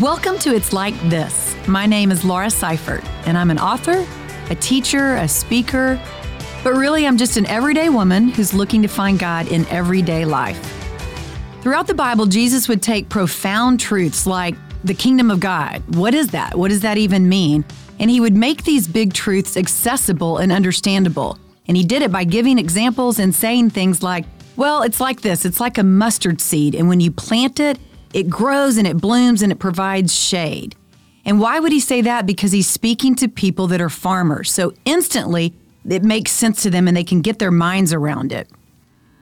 Welcome to It's Like This. My name is Laura Seifert, and I'm an author, a teacher, a speaker, but really I'm just an everyday woman who's looking to find God in everyday life. Throughout the Bible, Jesus would take profound truths like the kingdom of God. What is that? What does that even mean? And he would make these big truths accessible and understandable. And he did it by giving examples and saying things like, well, it's like this it's like a mustard seed, and when you plant it, it grows and it blooms and it provides shade. And why would he say that? Because he's speaking to people that are farmers. So instantly, it makes sense to them and they can get their minds around it.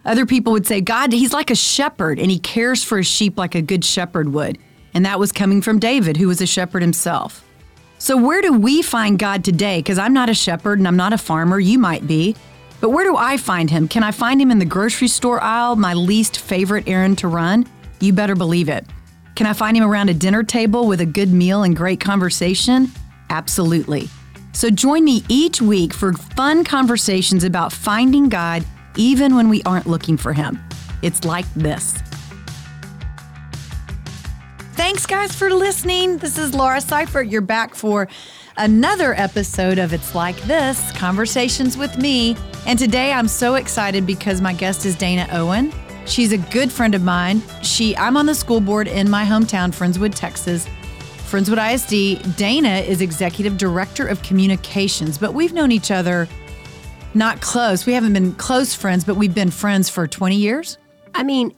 Other people would say, God, he's like a shepherd and he cares for his sheep like a good shepherd would. And that was coming from David, who was a shepherd himself. So, where do we find God today? Because I'm not a shepherd and I'm not a farmer. You might be. But where do I find him? Can I find him in the grocery store aisle, my least favorite errand to run? You better believe it. Can I find him around a dinner table with a good meal and great conversation? Absolutely. So join me each week for fun conversations about finding God even when we aren't looking for him. It's like this. Thanks, guys, for listening. This is Laura Seifert. You're back for another episode of It's Like This Conversations with me. And today I'm so excited because my guest is Dayna Owen. She's a good friend of mine. She I'm on the school board in my hometown, Friendswood, Texas. Friendswood ISD. Dayna is executive director of communications, but we've known each other not close. We haven't been close friends, but we've been friends for 20 years. I mean,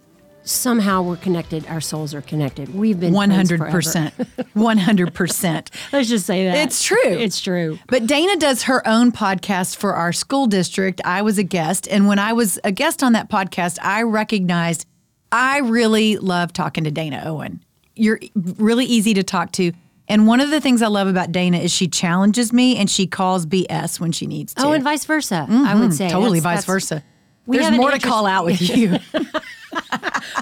somehow we're connected. Our souls are connected. We've been One hundred percent, one hundred percent. Let's just say that It's true. It's true. But Dayna does her own podcast for our school district. I was a guest, and when I was a guest on that podcast, I recognized I really love talking to Dayna Owen. You're really easy to talk to. And one of the things I love about Dayna is she challenges me and she calls BS when she needs oh, to. Oh, and vice versa. I would mm-hmm. say totally That's- vice that's- versa. we There's more to call out with you.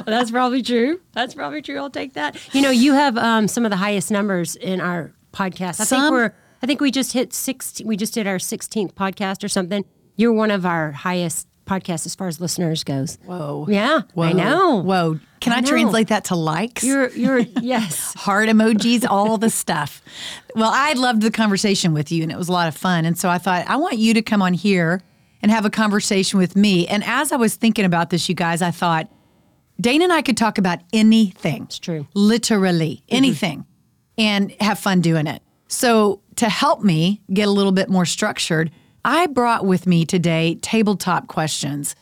That's probably true. That's probably true. I'll take that. You know, you have um, some of the highest numbers in our podcast. I Some? think we're. I think we just hit six. We just did our 16th podcast or something. You're one of our highest podcasts as far as listeners goes. Whoa. Yeah, Whoa. I know. Whoa. Can I, I translate that to likes? You're. You're. yes. heart emojis, all the stuff. Well, I loved the conversation with you and it was a lot of fun. And so I thought, I want you to come on here and have a conversation with me. And as I was thinking about this, you guys, I thought, Dayna and I could talk about anything. It's true. Literally mm-hmm. anything and have fun doing it. So to help me get a little bit more structured, I brought with me today Table Topic questions.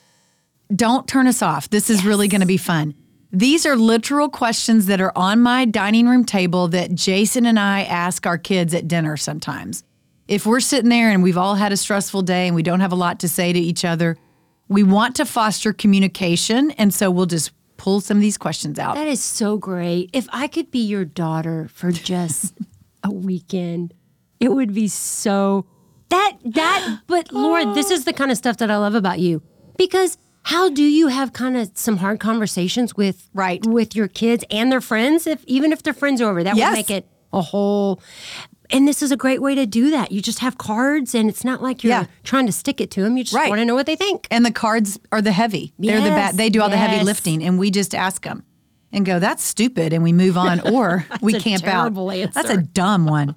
Don't turn us off. This is really going to be fun. These are literal questions that are on my dining room table that Jason and I ask our kids at dinner sometimes. If we're sitting there and we've all had a stressful day and we don't have a lot to say to each other, we want to foster communication. And so we'll just pull some of these questions out. That is so great. If I could be your daughter for just a weekend, it would be so that that but Lord, this is the kind of stuff that I love about you. Because how do you have kind of some hard conversations with Right. with your kids and their friends if even if their friends are over? That Yes. would make it a whole and this is a great way to do that. You just have cards and it's not like you're Yeah. trying to stick it to them. You just Right. want to know what they think. And the cards are the heavy. They're the Yes, bad. They do all the heavy lifting, and we just ask them and go, "That's stupid," and we move on, or we camp out. answer. That's a dumb one.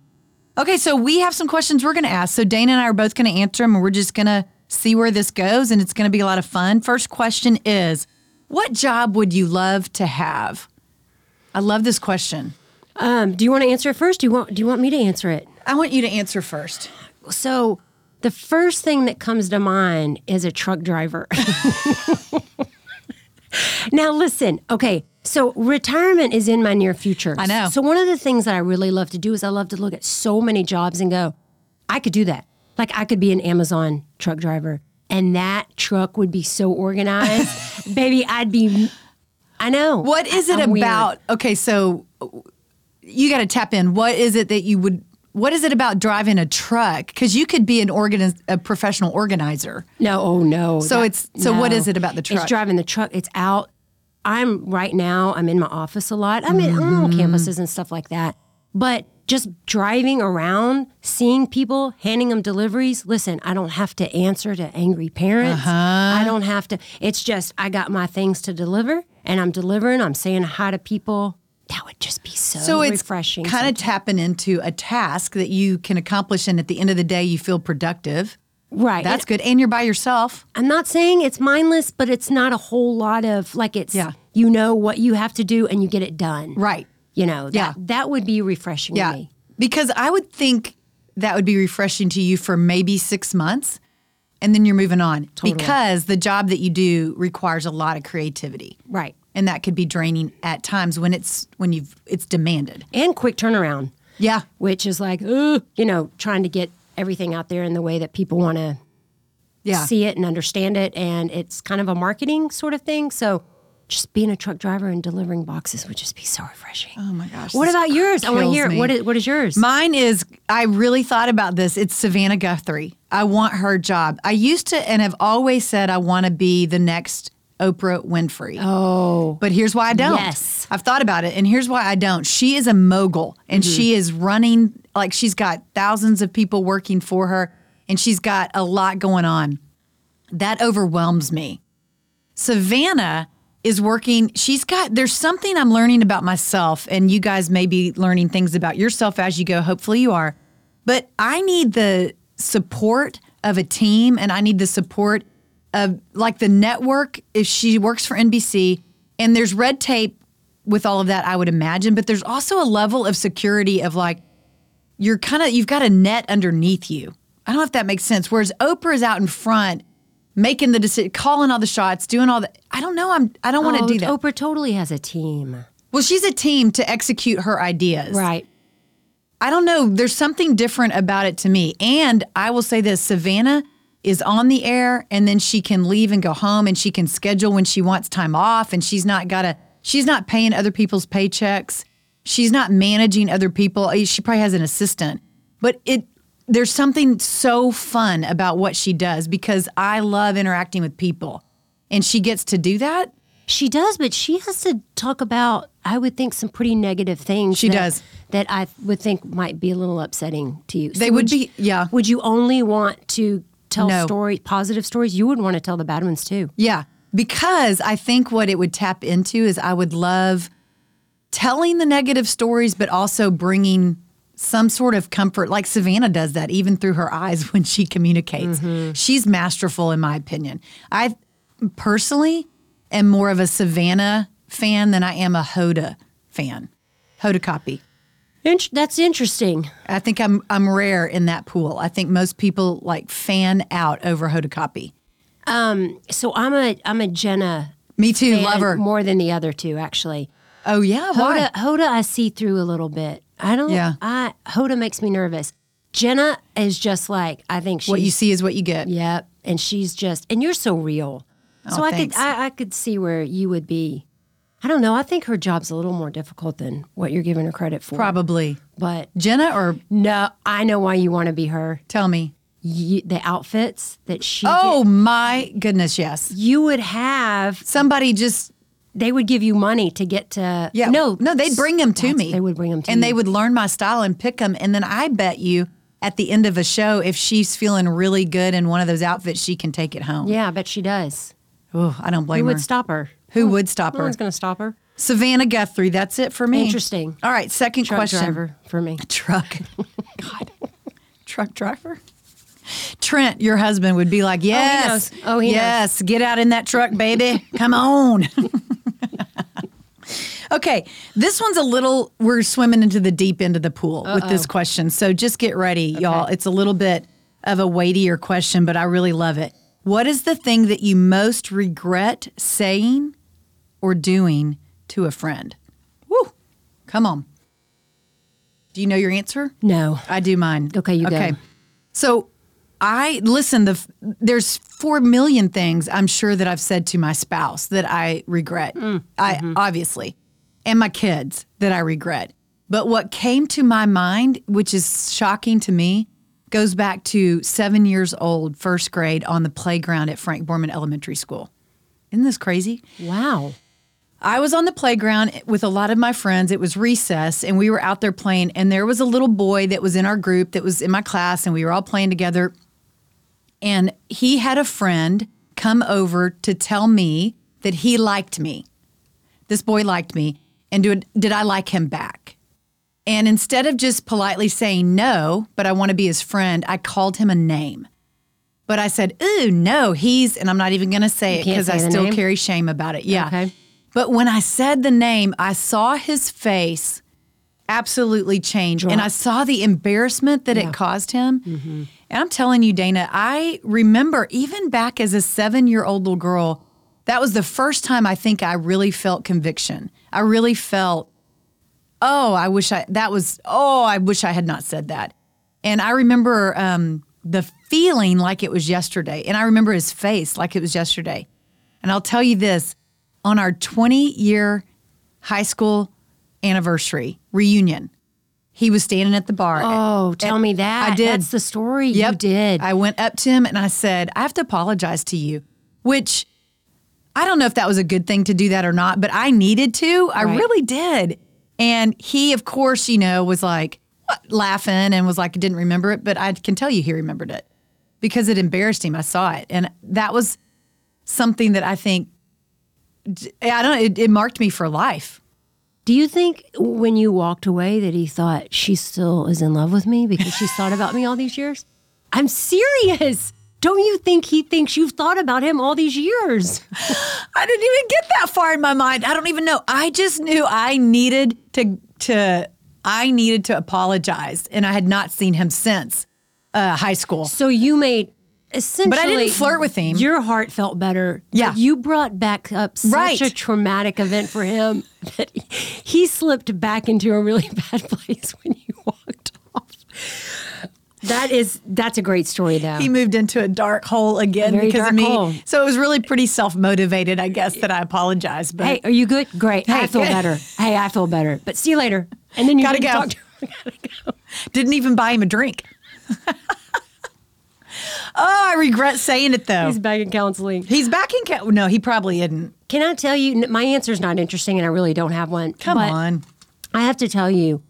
Okay, so we have some questions we're going to ask. So Dayna and I are both going to answer them, and we're just going to see where this goes, and it's going to be a lot of fun. First question is, what job would you love to have? I love this question. Um, do you want to answer it first? Do you want do you want me to answer it? I want you to answer first. So the first thing that comes to mind is a truck driver. now listen, okay. So retirement is in my near future. I know. So one of the things that I really love to do is I love to look at so many jobs and go, I could do that. Like I could be an Amazon truck driver and that truck would be so organized. Baby, I'd be I know. What is it I'm weird. about? Okay, so you got to tap in. What is it that you would? What is it about driving a truck? Because you could be an organiz- a professional organizer. No, oh no. So it's- so what is it about the truck? It's driving the truck. It's out. I'm right now. I'm in my office a lot. I'm in I'm on Mm-hmm. campuses and stuff like that. But just driving around, seeing people, handing them deliveries. Listen, I don't have to answer to angry parents. Uh-huh. I don't have to. It's just I got my things to deliver, and I'm delivering. I'm saying hi to people That would just so, So it's refreshing. kind of tapping into a task that you can accomplish, and at the end of the day, you feel productive. right. That's good, and you're by yourself. I'm not saying it's mindless, but it's not a whole lot of like it's Yeah. you know what you have to do and you get it done. Right. You know, that, Yeah. that would be refreshing Yeah. to me. Because I would think that would be refreshing to you for maybe six months, and then you're moving on. Because the job that you do requires a lot of creativity, Right. And that could be draining at times when it's when you've it's demanded. And quick turnaround, Yeah. which is like, ugh, you know, trying to get everything out there in the way that people want to Yeah. see it and understand it. And it's kind of a marketing sort of thing. So just being a truck driver and delivering boxes would just be so refreshing. Oh my gosh. what about yours? I want to hear what is, what is yours? Mine is, I really thought about this. It's Savannah Guthrie. I want her job. I used to and have always said I want to be the next Oprah Winfrey. oh, But here's why I don't. Yes. I've thought about it, and here's why I don't. She is a mogul, and mm-hmm. she is running, like, she's got thousands of people working for her, and she's got a lot going on. That overwhelms me. Savannah is working, she's got, there's something I'm learning about myself, and you guys may be learning things about yourself as you go. Hopefully, you are. But I need the support of a team, and I need the support of like the network. If she works for NBC, and there's red tape with all of that, I would imagine, but there's also a level of security of like, you're kind of, you've got a net underneath you. I don't know if that makes sense. Whereas Oprah is out in front, making the decision, calling all the shots, doing all the. I don't know. I'm. I don't want to Oh, do that. Oprah totally has a team. Well, she's a team to execute her ideas. Right. I don't know. There's something different about it to me. And I will say this Savannah is on the air and then she can leave and go home and she can schedule when she wants time off and she's not got to, she's not paying other people's paychecks. She's not managing other people. Eh, She probably has an assistant. But it, there's something so fun about what she does because I love interacting with people. And she gets to do that. She does, but she has to talk about, I would think, some pretty negative things. She that, does. That I would think might be a little upsetting to you. They would you- be- yeah. Would you only want to tell No. story, positive stories? You would want to tell the bad ones too. Yeah, because I think what it would tap into is I would love telling the negative stories, but also bringing some sort of comfort, like Savannah does that even through her eyes when she communicates. Mm-hmm. She's masterful, in my opinion. I personally am more of a Savannah fan than I am a Hoda fan. Hoda Kotb. Int- that's interesting. I think I'm I'm rare in that pool. I think most people like fan out over Hoda Kotb. Um, so I'm a I'm a Jenna Me too, fan love more than the other two actually. Oh yeah, why? Hoda, Hoda, I see through a little bit. I don't. Yeah. I Hoda makes me nervous. Jenna is just like I think she's What you see is what you get. Yep, and she's just and you're so real. so Oh, I thanks. could I, I could see where you would be. I don't know. I think her job's a little more difficult than what you're giving her credit for. Probably. But Jenna or no, I know why you want to be her. tell me. You, the outfits that she. Oh did, my goodness, yes. you would have. Somebody just They would give you money to get to. yeah. no, no, they'd bring them to me. They would bring them to and they would learn my style and pick them. And then I bet you at the end of a show, if she's feeling really good in one of those outfits, she can take it home. Yeah, I bet she does. Oh, I don't blame Who her. would stop her? Who would stop No her? No one's going to stop her. Savannah Guthrie. That's it for me. Interesting. All right, second Truck question. driver for me. Truck. God. Truck driver. Trent, your husband, would be like, oh, yes, knows. Oh, he knows. yes, get out in that truck, baby. Come on. okay, this one's a little. We're swimming into the deep end of the pool with this question, so just get ready, y'all. It's a little bit of a weightier question, but I really love it. What is the thing that you most regret saying or doing to a friend? Woo! Come on. Do you know your answer? No. I do mine. Okay, you go. Okay. So I listen, the there's 4 million things I'm sure that I've said to my spouse that I regret. Mm, I mm-hmm. obviously and my kids that I regret. But what came to my mind, which is shocking to me, goes back to 7 years old, first grade on the playground at Frank Borman Elementary School. Isn't this crazy? Wow. I was on the playground with a lot of my friends. It was recess, and we were out there playing. And there was a little boy that was in our group that was in my class, and we were all playing together. And he had a friend come over to tell me that he liked me. This boy liked me. And did, did I like him back? And instead of just politely saying no, but I want to be his friend, I called him a name. But I said, ooh, no, he's, and I'm not even going to say it because I still name? carry shame about it. Yeah. Okay. But when I said the name, I saw his face absolutely change. And I saw the embarrassment that it caused him. And I'm telling you, Dayna, I remember even back as a seven year old little girl, that was the first time I think I really felt conviction. I really felt, oh, I wish I, that was, oh, I wish I had not said that. And I remember um, the feeling like it was yesterday. And I remember his face like it was yesterday. And I'll tell you this on our 20 year high school anniversary reunion, he was standing at the bar. Oh, tell me that. I did. That's the story. Yep. You did. I went up to him and I said, I have to apologize to you, which I don't know if that was a good thing to do that or not, but I needed to. I Right. really did. And he, of course, you know, was like what? laughing and was like, I didn't remember it, but I can tell you he remembered it because it embarrassed him. I saw it. And that was something that I think, I don't know, it, it marked me for life. Do you think when you walked away that he thought she still is in love with me because she's thought about me all these years? I'm serious. Don't you think he thinks you've thought about him all these years? I didn't even get that far in my mind. I don't even know. I just knew I needed to to I needed to apologize, and I had not seen him since uh, high school. So you made essentially. But I didn't flirt with him. Your heart felt better. Yeah. You brought back up such Right. a traumatic event for him that he, he slipped back into a really bad place when you walked off. That is that's a great story though. He moved into a dark hole again Very because dark of me. hole. So it was really pretty self motivated, I guess, that I apologized. But Hey, are you good? Great. I feel good. better. Hey, I feel better. But see you later. And then you Gotta didn't go. talk to him. didn't even buy him a drink. Oh, I regret saying it though. He's back in counseling. He's back in. Ca- no, he probably isn't. Can I tell you, my answer's not interesting and I really don't have one. Come but on. I have to tell you,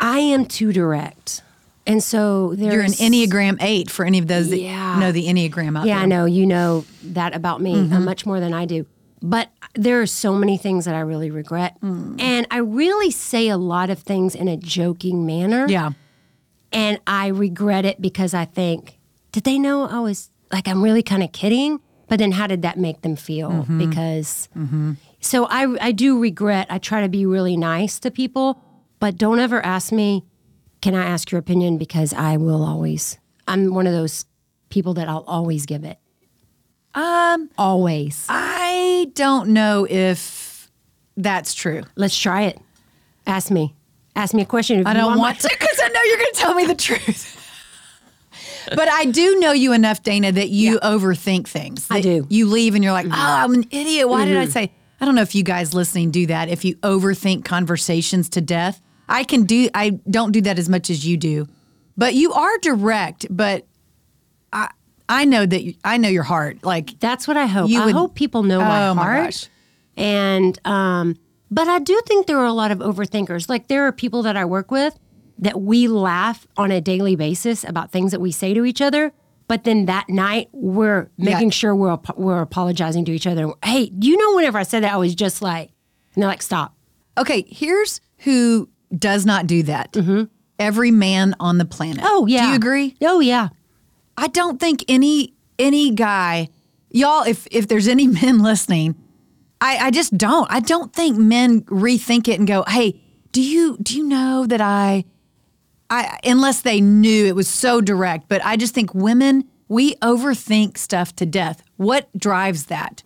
I am too direct. And so there's. You're an Enneagram eight for any of those that Yeah. know the Enneagram out Yeah, there. I know. You know that about me Mm-hmm. uh, much more than I do. But there are so many things that I really regret. Mm. And I really say a lot of things in a joking manner. Yeah. And I regret it because I think, did they know I was like, I'm really kind of kidding? But then how did that make them feel? Mm-hmm. Because, so I, I do regret, I try to be really nice to people, but don't ever ask me, can I ask your opinion? Because I will always, I'm one of those people that I'll always give it. Um, Always. I don't know if that's true. Let's try it. Ask me. Ask me a question. If I don't my- want to because I know you're going to tell me the truth. But I do know you enough, Dayna, that you overthink things. I do. You leave and you're like, oh, I'm an idiot. Why did I say? I don't know if you guys listening do that. If you overthink conversations to death, I can do. I don't do that as much as you do, but you are direct. But I, I know that you, I know your heart. Like That's what I hope. You I would- hope people know my Oh, my heart. gosh. And um, but I do think there are a lot of overthinkers. Like there are people that I work with that we laugh on a daily basis about things that we say to each other. But then that night we're making sure we're we're apologizing to each other. Hey, do you know whenever I said that I was just like, and they're like, stop. Okay, here's who does not do that. Every man on the planet. Mm-hmm. Oh yeah. Do you agree? Oh yeah. I don't think any any guy, y'all, if if there's any men listening, I, I just don't. I don't think men rethink it and go, hey, do you do you know that I I unless they knew it was so direct, but I just think women, we overthink stuff to death. What drives that?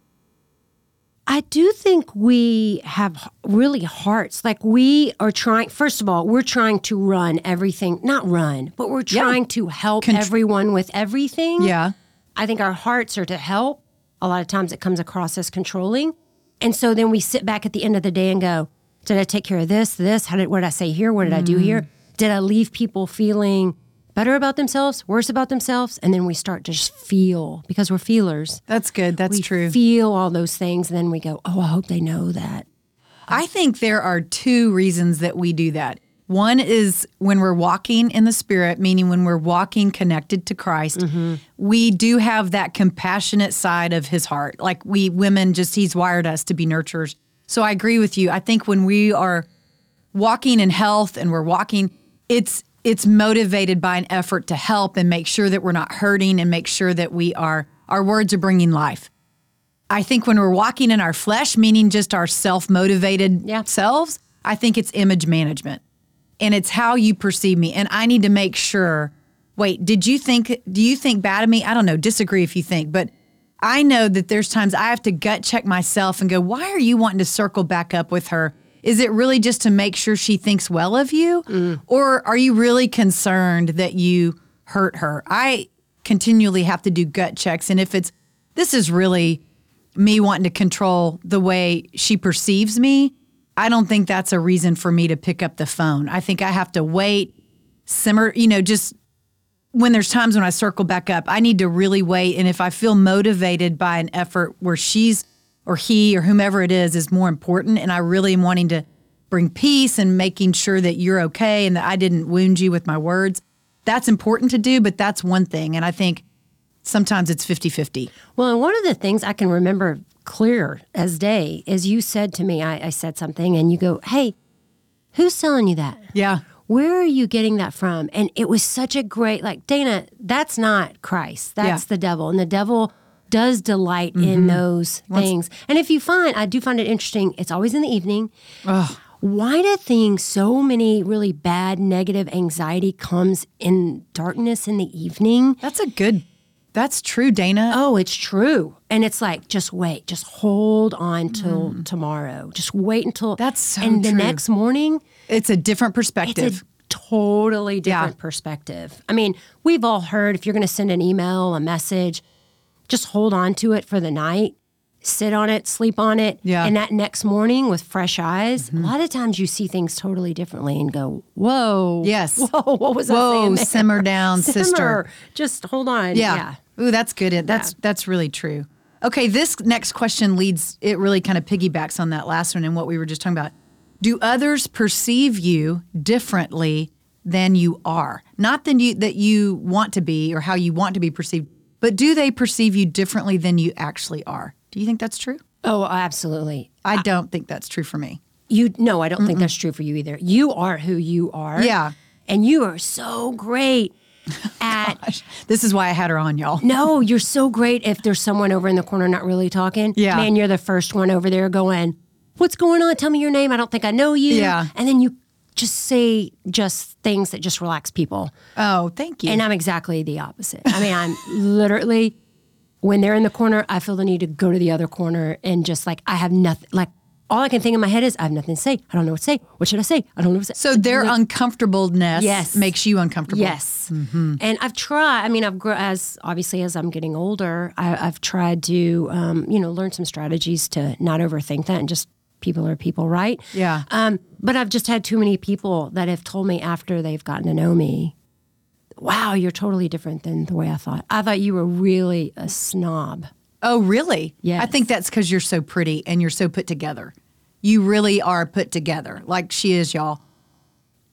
I do think we have really hearts. Like we are trying, first of all, we're trying to run everything, not run, but we're Yeah. trying to help everyone with everything. Yeah. I think our hearts are to help. A lot of times it comes across as controlling. And so then we sit back at the end of the day and go, did I take care of this, this? How did, what did I say here? What did I do mm. here? Did I leave people feeling better about themselves, worse about themselves? And then we start to just feel because we're feelers. That's good. That's We true. feel all those things. And then we go, oh, I hope they know that. I think there are two reasons that we do that. One is when we're walking in the Spirit, meaning when we're walking connected to Christ, mm-hmm. we do have that compassionate side of His heart. Like we women, just He's wired us to be nurturers. So I agree with you. I think when we are walking in health and we're walking, it's it's motivated by an effort to help and make sure that we're not hurting and make sure that we are our words are bringing life. I think when we're walking in our flesh, meaning just our self-motivated Yeah. selves, I think it's image management. And it's how you perceive me. And I need to make sure, wait, did you think do you think bad of me? I don't know, disagree if you think, but I know that there's times I have to gut check myself and go, why are you wanting to circle back up with her? Is it really just to make sure she thinks well of you? Mm. Or are you really concerned that you hurt her? I continually have to do gut checks. And if it's, this is really me wanting to control the way she perceives me, I don't think that's a reason for me to pick up the phone. I think I have to wait, simmer, you know, just when there's times when I circle back up, I need to really wait. And if I feel motivated by an effort where she's or he or whomever it is is more important, and I really am wanting to bring peace and making sure that you're okay and that I didn't wound you with my words, that's important to do, but that's one thing. And I think sometimes it's 50 50. Well, and one of the things I can remember clear as day is you said to me, I, I said something, and you go, Hey, who's telling you that? Yeah. Where are you getting that from? And it was such a great, like, Dayna, that's not Christ. That's Yeah. The devil. And the devil does delight in those things. And if you find, I do find it interesting, it's always in the evening. Why do things, so many really bad, negative anxiety comes in darkness in the evening? That's a good, that's true, Dayna. Oh, it's true. And it's like, just wait, just hold on till tomorrow. Just wait until Mm. That's so And the next morning, It's a different perspective. totally different Yeah. perspective. I mean, we've all heard if you're going to send an email, a message, just hold on to it for the night, sit on it, sleep on it. Yeah. Mm-hmm. And that next morning with fresh eyes, a lot of times you see things totally differently and go, whoa. Yes. Whoa, what was I Whoa, simmer down, Simmer. sister. Just hold on. Yeah. yeah. Ooh, that's good. It- That's that's really true. Okay, this next question leads it really kind of piggybacks on that last one and what we were just talking about. Do others perceive you differently than you are? Not than you that you want to be or how you want to be perceived, but do they perceive you differently than you actually are? Do you think that's true? Oh, absolutely. I don't think that's true for me. You no, I don't think that's true for you either. You are who you are. Yeah. And you are so great at This is why I had her on, y'all. No, you're so great if there's someone over in the corner not really talking. Yeah. Man, you're the first one over there going, What's going on? Tell me your name. I don't think I know you. Yeah. And then you just say just things that just relax people. Oh, thank you. And I'm exactly the opposite. I mean, I'm literally when they're in the corner, I feel the need to go to the other corner and just like I have nothing like all I can think in my head is I have nothing to say. I don't know what to say. What should I say? I don't know what to say. so their uncomfortableness Yes. makes you uncomfortable. Yes, Mm-hmm. and I've tried. I mean, I've gr- as obviously as I'm getting older, I, I've tried to um, you know learn some strategies to not overthink that and just people are people, right? Yeah. Um, but I've just had too many people that have told me after they've gotten to know me, "Wow, you're totally different than the way I thought. I thought you were really a snob." Oh, really? Yes. I think that's because you're so pretty and you're so put together. You really are put together, like she is, y'all.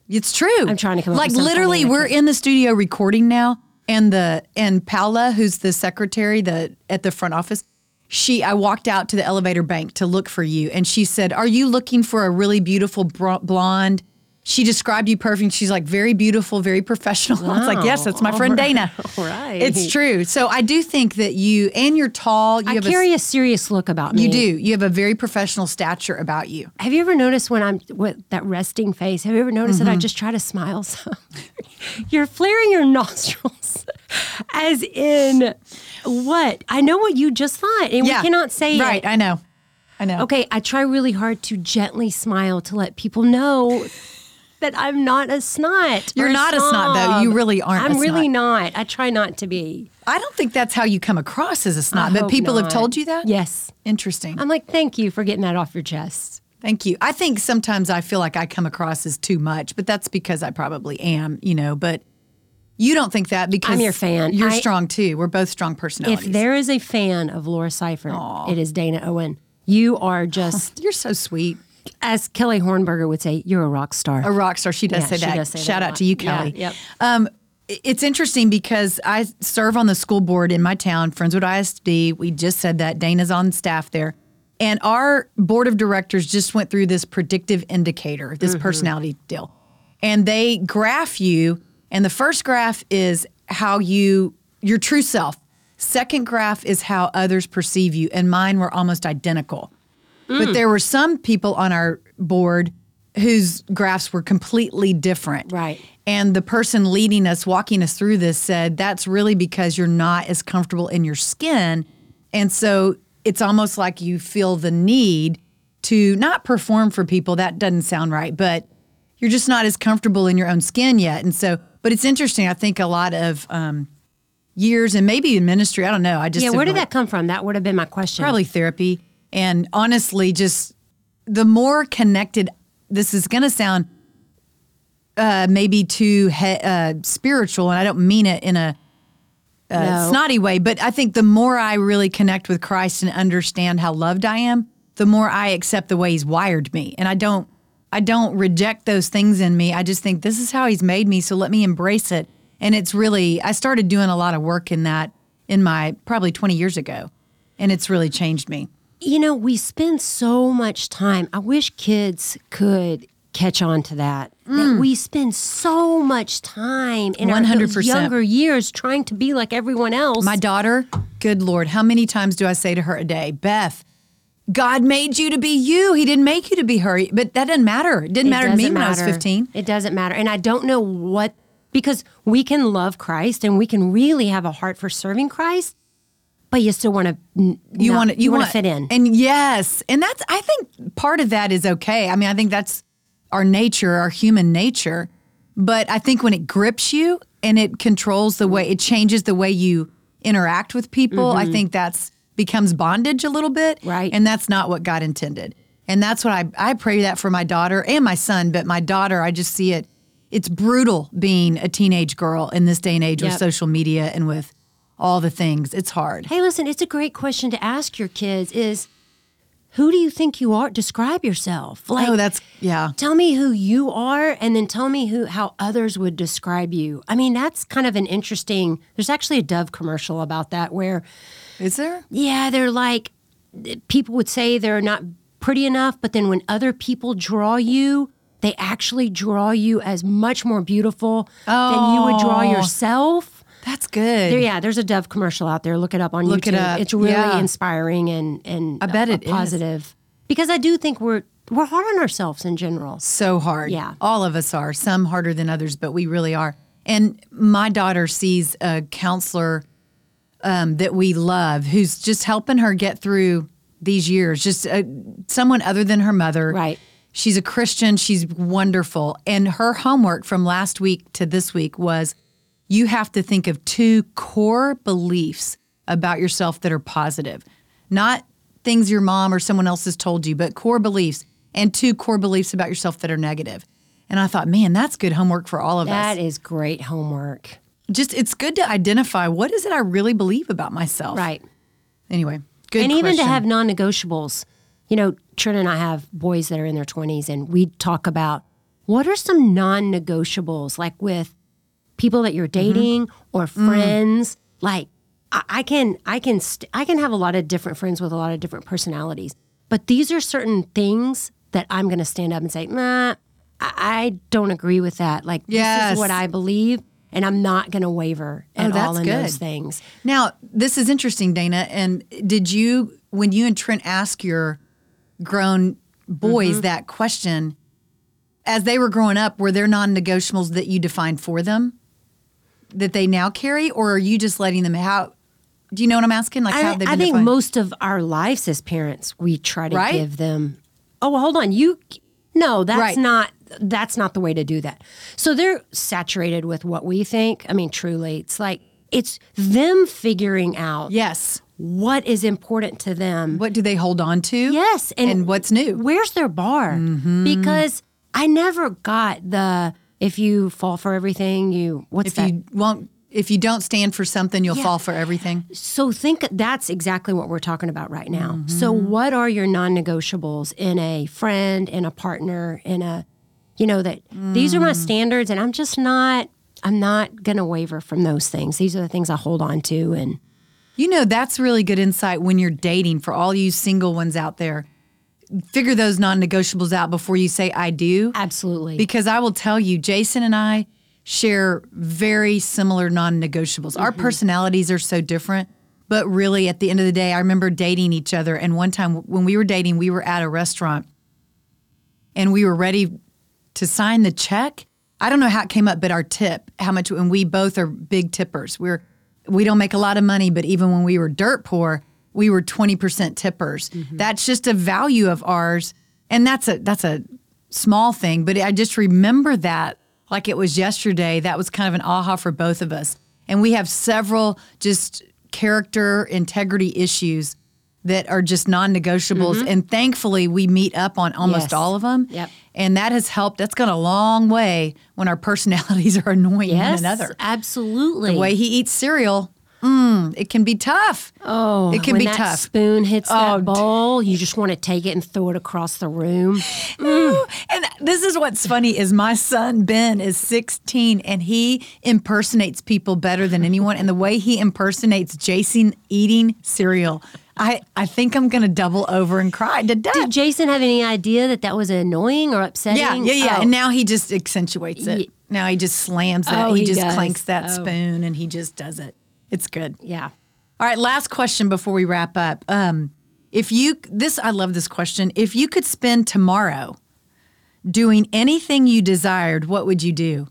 It's true. I'm trying to come up like literally. We're in the studio recording now, and the and Paula, who's the secretary, the at the front office. She, I walked out to the elevator bank to look for you, and she said, "Are you looking for a really beautiful bro- blonde?" She described you perfect. She's like very beautiful, very professional. I was like, "Yes, that's my friend Dayna." All right. It's true. So I do think that you and you're tall. You I have a carry a serious look about me. you do. You have a very professional stature about you. Have you ever noticed when I'm with that resting face? Have you ever noticed Mm-hmm. that I just try to smile some? You're flaring your nostrils as in what? I know what you just thought, and we cannot say right. it. I know. I know. Okay, I try really hard to gently smile to let people know that I'm not a snot. You're not a snot, though. You really aren't I'm really not. I try not to be. I don't think that's how you come across as a snot, I but people have told you that. Yes. Interesting. I'm like, thank you for getting that off your chest. Thank you. I think sometimes I feel like I come across as too much, but that's because I probably am. You know, but. You don't think that because I'm your fan. You're I- strong too. We're both strong personalities. If there is a fan of Laura Seifert, it is Dayna Owen. You are just, You're so sweet. as Kelly Hornberger would say, you're a rock star. A rock star. She does Yeah, say she that. does say Shout a out lot. to you, Yeah, Kelly. yep. Um, it's interesting because I serve on the school board in my town, Friendswood ISD. We just said that Dayna's on staff there. And our board of directors just went through this predictive indicator, this personality deal. And they graph you. And the first graph is how you, your true self. Second graph is how others perceive you. And mine were almost identical. But mm. there were some people on our board whose graphs were completely different. Right. And the person leading us, walking us through this, said that's really because you're not as comfortable in your skin. And so it's almost like you feel the need to not perform for people. That doesn't sound right, but you're just not as comfortable in your own skin yet. And so, but it's interesting. I think a lot of um, years and maybe in ministry, I don't know. I just Yeah, where did really- that come from? That would have been my question. probably therapy and honestly just the more connected this is going to sound uh, maybe too he- uh, spiritual and i don't mean it in a uh, No. snotty way but i think the more i really connect with christ and understand how loved i am the more i accept the way he's wired me and i don't i don't reject those things in me i just think this is how he's made me so let me embrace it and it's really i started doing a lot of work in that in my probably 20 years ago and it's really changed me You know, we spend so much time. I wish kids could catch on to that. Mm. That we spend so much time in our 100%. younger years trying to be like everyone else. My daughter, good Lord, how many times do I say to her a day, Beth, God made you to be you. He didn't make you to be her. But that doesn't matter. It didn't It matter to me doesn't when I was 15. It doesn't matter. And I don't know what, because we can love Christ and we can really have a heart for serving Christ, but you still want to, You want to you, want to fit in. And yes, and that's I think part of that is okay. I mean, I think that's our nature, our human nature. But I think when it grips you and it controls the way it changes the way you interact with people, I mm-hmm. think that's becomes bondage a little bit. Right. And that's not what God intended. And that's what I I pray that for my daughter and my son, but my daughter, I just see it it's brutal being a teenage girl in this day and age with social media and with all the things. It's hard. Hey, listen, it's a great question to ask your kids is who do you think you are? Describe yourself. Oh, like oh, that's yeah. tell me who you are and then tell me who how others would describe you. I mean, that's kind of an interesting there's actually a Dove commercial about that where Is there? yeah, they're like people would say they're not pretty enough, but then when other people draw you, they actually draw you as much more beautiful than you would draw Oh. yourself. That's good. There, yeah, there's a Dove commercial out there. Look it up on Look YouTube. it up. It's really Yeah. inspiring and and I bet uh, it is. positive. Because I do think we're we're hard on ourselves in general. so hard. Yeah. All of us are. Some harder than others, but we really are. And my daughter sees a counselor um, that we love who's just helping her get through these years, just uh, someone other than her mother. Right. She's a Christian. She's wonderful. And her homework from last week to this week was you have to think of two core beliefs about yourself that are positive, not things your mom or someone else has told you, but core beliefs and two core beliefs about yourself that are negative. And I thought, man, that's good homework for all of That us. That is great homework. Just it's good to identify what is it I really believe about myself. Right. Anyway, good and even to have non-negotiables. You know, Trent and I have boys that are in their 20s and we talk about what are some non-negotiables like with people that you're Mm-hmm. dating or Mm. friends like I, I can I can st- I can have a lot of different friends with a lot of different personalities but these are certain things that I'm going to stand up and say nah I, I don't agree with that like this is what I believe and I'm not going to waver at Oh, all in good. those things Now, this is interesting, Dayna. And did you, when you and Trent ask your grown boys Mm-hmm. that question, as they were growing up, were there non negotiables that you defined for them that they now carry? Or are you just letting them how? Do you know what I'm asking? Like how I, I think defined? most of our lives as parents, we try to Right? give them. Oh, well, hold on. You no, that's Right. not that's not the way to do that. So they're saturated with what we think. I mean, truly, it's like it's them figuring out yes. what is important to them. What do they hold on to? Yes, and, And what's new? Where's their bar? Mm-hmm. Because I never got the if you fall for everything, you what's If that? you won't, if you don't stand for something, you'll Yeah. fall for everything. So think that's exactly what we're talking about right now. So what are your non-negotiables in a friend, in a partner, in a you know that these are my mm. standards and I'm just not I'm not going to waver from those things. These are the things I hold on to and You know, that's really good insight when you're dating for all you single ones out there. Figure those non negotiables out before you say, I do. Absolutely. Because I will tell you, Jason and I share very similar non negotiables. Our mm-hmm. personalities are so different. But really, at the end of the day, I remember dating each other. And one time when we were dating, we were at a restaurant and we were ready to sign the check. I don't know how it came up, but our tip, how much, and we both are big tippers. We're, we don't make a lot of money, but even when we were dirt poor, we were 20% tippers. Mm-hmm. That's just a value of ours. And that's a, that's a small thing, but I just remember that like it was yesterday. That was kind of an aha for both of us. And we have several just character integrity issues that are just non-negotiables mm-hmm. and thankfully we meet up on almost Yes. all of them Yep. And that has helped that's gone a long way when our personalities are annoying yes, one another absolutely. the way he eats cereal mm, it can be tough oh, it can when be that tough spoon hits Oh, that bowl, you just want to take it and throw it across the room. And this is what's funny is my son Ben is 16 and he impersonates people better than anyone. And the way he impersonates Jason eating cereal, I, I think I'm going to double over and cry to death. Did Jason have any idea that that was annoying or upsetting? yeah, yeah, yeah. Oh. And now he just accentuates it. Now he just slams it. Oh, he, he just does. clanks that Oh. spoon and he just does it. It's good. yeah. All right, last question before we wrap up. Um, if you this, I love this question. If you could spend tomorrow doing anything you desired, what would you do?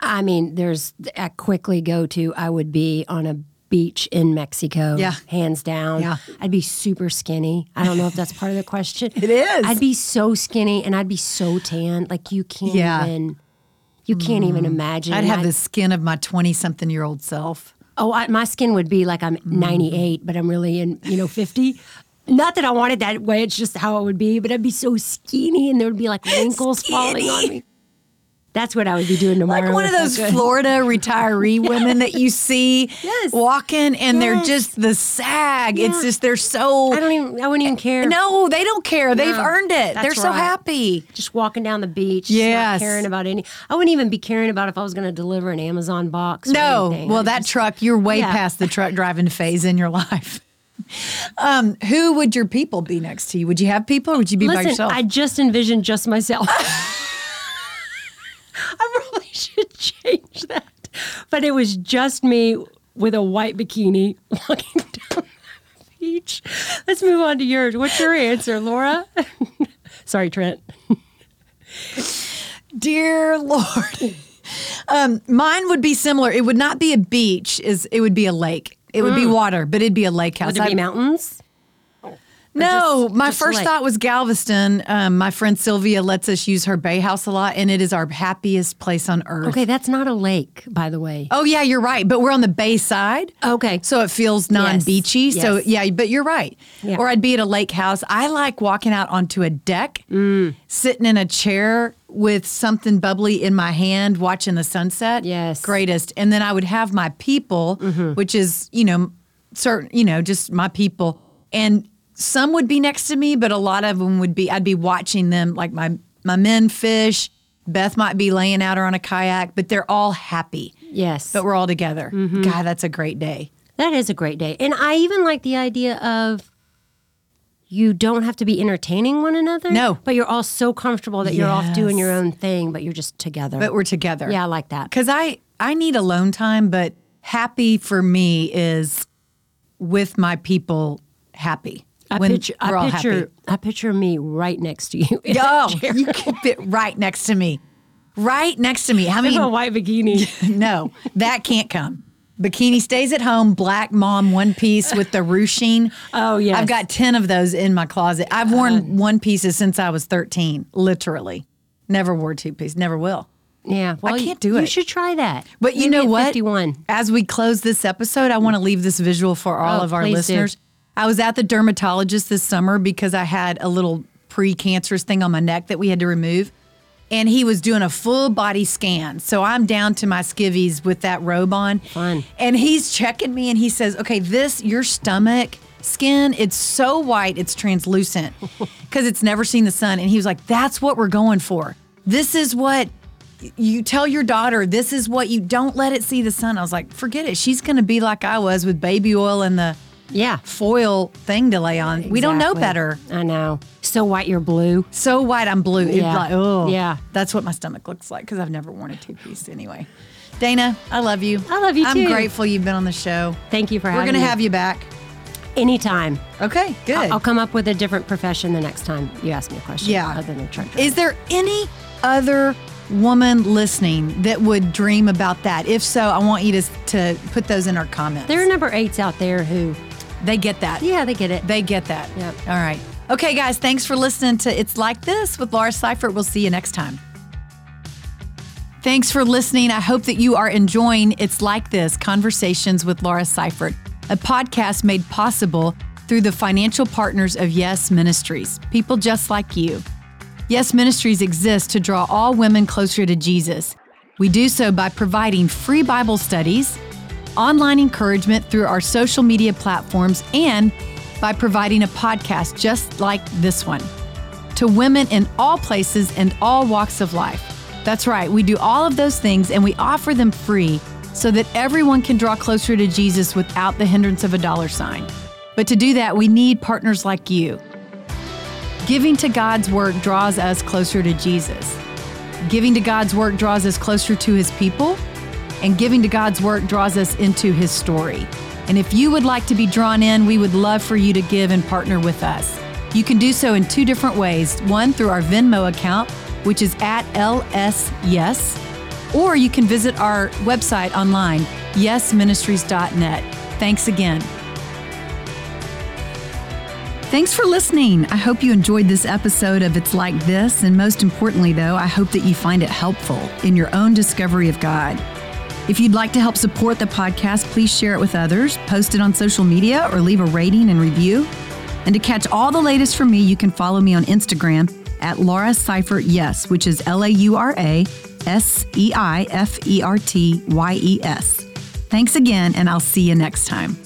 I mean, there's a quickly go to. I would be on a beach in Mexico. Yeah. Hands down. Yeah. I'd be super skinny. I don't know if that's part of the question. It is. I'd be so skinny and I'd be so tan. Like you can't Yeah. Even you can't even imagine. I'd have I'd- the skin of my twenty-something-year-old self. Oh, I, my skin would be like I'm Mm-hmm. 98, but I'm really in, you know, 50. Not that I wanted that way, it's just how it would be, but I'd be so skinny and there would be like wrinkles falling on me. That's what I would be doing tomorrow. Like one of those. Florida retiree women that you see Yes. walking and they're just the sag. It's just they're so I don't even, I wouldn't even care. No, they don't care. They've earned it. They're so happy. Just walking down the beach, Yes. not caring about any. I wouldn't even be caring about if I was going to deliver an Amazon box. or No, anything. well, I that just- truck, you're way Yeah. past the truck driving phase in your life. Um, who would your people be next to you? Would you have people or would you be by yourself? I just envisioned just myself. I really should change that. But it was just me with a white bikini walking down the beach. Let's move on to yours. What's your answer, Laura? Sorry, Trent. Dear Lord. um, mine would be similar. It would not be a beach, is it would be a lake. It would be water, but it'd be a lake house. Would there be I- mountains? No, just- my just first thought was Galveston. Um, my friend Sylvia lets us use her bay house a lot, and it is our happiest place on earth. Okay, that's not a lake, by the way. Oh yeah, you're right. But we're on the bay side. Okay. So it feels non-beachy. So yes. yeah, but you're right. Yeah. Or I'd be at a lake house. I like walking out onto a deck, Mm. sitting in a chair with something bubbly in my hand, watching the sunset. Yes. Mm-hmm. Greatest. And then I would have my people, which is, you know, certain, you know, just my people. And some would be next to me, but a lot of them would be, I'd be watching them, like my, my men fish. Beth might be laying out or on a kayak, but they're all happy. Yes. But we're all together. Mm-hmm. God, that's a great day. That is a great day. And I even like the idea of you don't have to be entertaining one another. No. But you're all so comfortable that you're off doing your own thing, but you're just together. But we're together. yeah, I like that. Because I, I need alone time, but happy for me is with my people happy. I when picture, we're all I picture, happy. I picture me right next to you. Oh, you can fit right next to me. Right next to me. I in a white bikini. no, that can't come. Bikini stays at home, black mom one piece with the ruching. Oh, yeah, I've got 10 of those in my closet. I've worn uh-huh. one pieces since I was 13, literally. Never wore two piece, never will. yeah, well, I can't do you, it. You should try that. But you Maybe know what? 51. As we close this episode, I want to leave this visual for all Oh, of our listeners. do. I was at the dermatologist this summer because I had a little pre-cancerous thing on my neck that we had to remove. And he was doing a full body scan. So I'm down to my skivvies with that robe on. Fun. And he's checking me and he says, okay, this, your stomach skin, it's so white, it's translucent because it's never seen the sun. And he was like, that's what we're going for. This is what you tell your daughter this is what you don't let it see the sun. I was like, forget it. She's going to be like I was with baby oil and the Yeah. foil thing to lay on. We don't know better. I know. So white, you're blue. So white, I'm blue. Yeah. like, oh, Yeah. That's what my stomach looks like because I've never worn a two piece anyway. Dayna, I love you. I love you I'm too. grateful you've been on the show. Thank you for having We're having to me. have you back. anytime. Okay, good. I'll come up with a different profession the next time you ask me a question. Yeah. Other than truck driver. Is there any other woman listening that would dream about that? If so, I want you to to put those in our comments. there are number eights out there who, they get that. yeah, they get it. They get that. Yep. All right. Okay, guys, thanks for listening to It's Like This with Laura Seifert. We'll see you next time. Thanks for listening. I hope that you are enjoying It's Like This Conversations with Laura Seifert, a podcast made possible through the financial partners of Yes Ministries, people just like you. Yes Ministries exists to draw all women closer to Jesus. We do so by providing free Bible studies, online encouragement through our social media platforms, and by providing a podcast just like this one to women in all places and all walks of life. That's right, we do all of those things and we offer them free so that everyone can draw closer to Jesus without the hindrance of a dollar sign. But to do that, we need partners like you. Giving to God's work draws us closer to Jesus. Giving to God's work draws us closer to his people, and giving to God's work draws us into his story. And if you would like to be drawn in, we would love for you to give and partner with us. You can do so in two different ways one through our Venmo account, which is at LSYes, or you can visit our website online, yesministries.net. Thanks again. Thanks for listening. I hope you enjoyed this episode of It's Like This. And most importantly, though, I hope that you find it helpful in your own discovery of God. If you'd like to help support the podcast, please share it with others, post it on social media, or leave a rating and review. And to catch all the latest from me, you can follow me on Instagram at Laura Seifert Yes, which is L A U R A S E I F E R T Y E S. Thanks again, and I'll see you next time.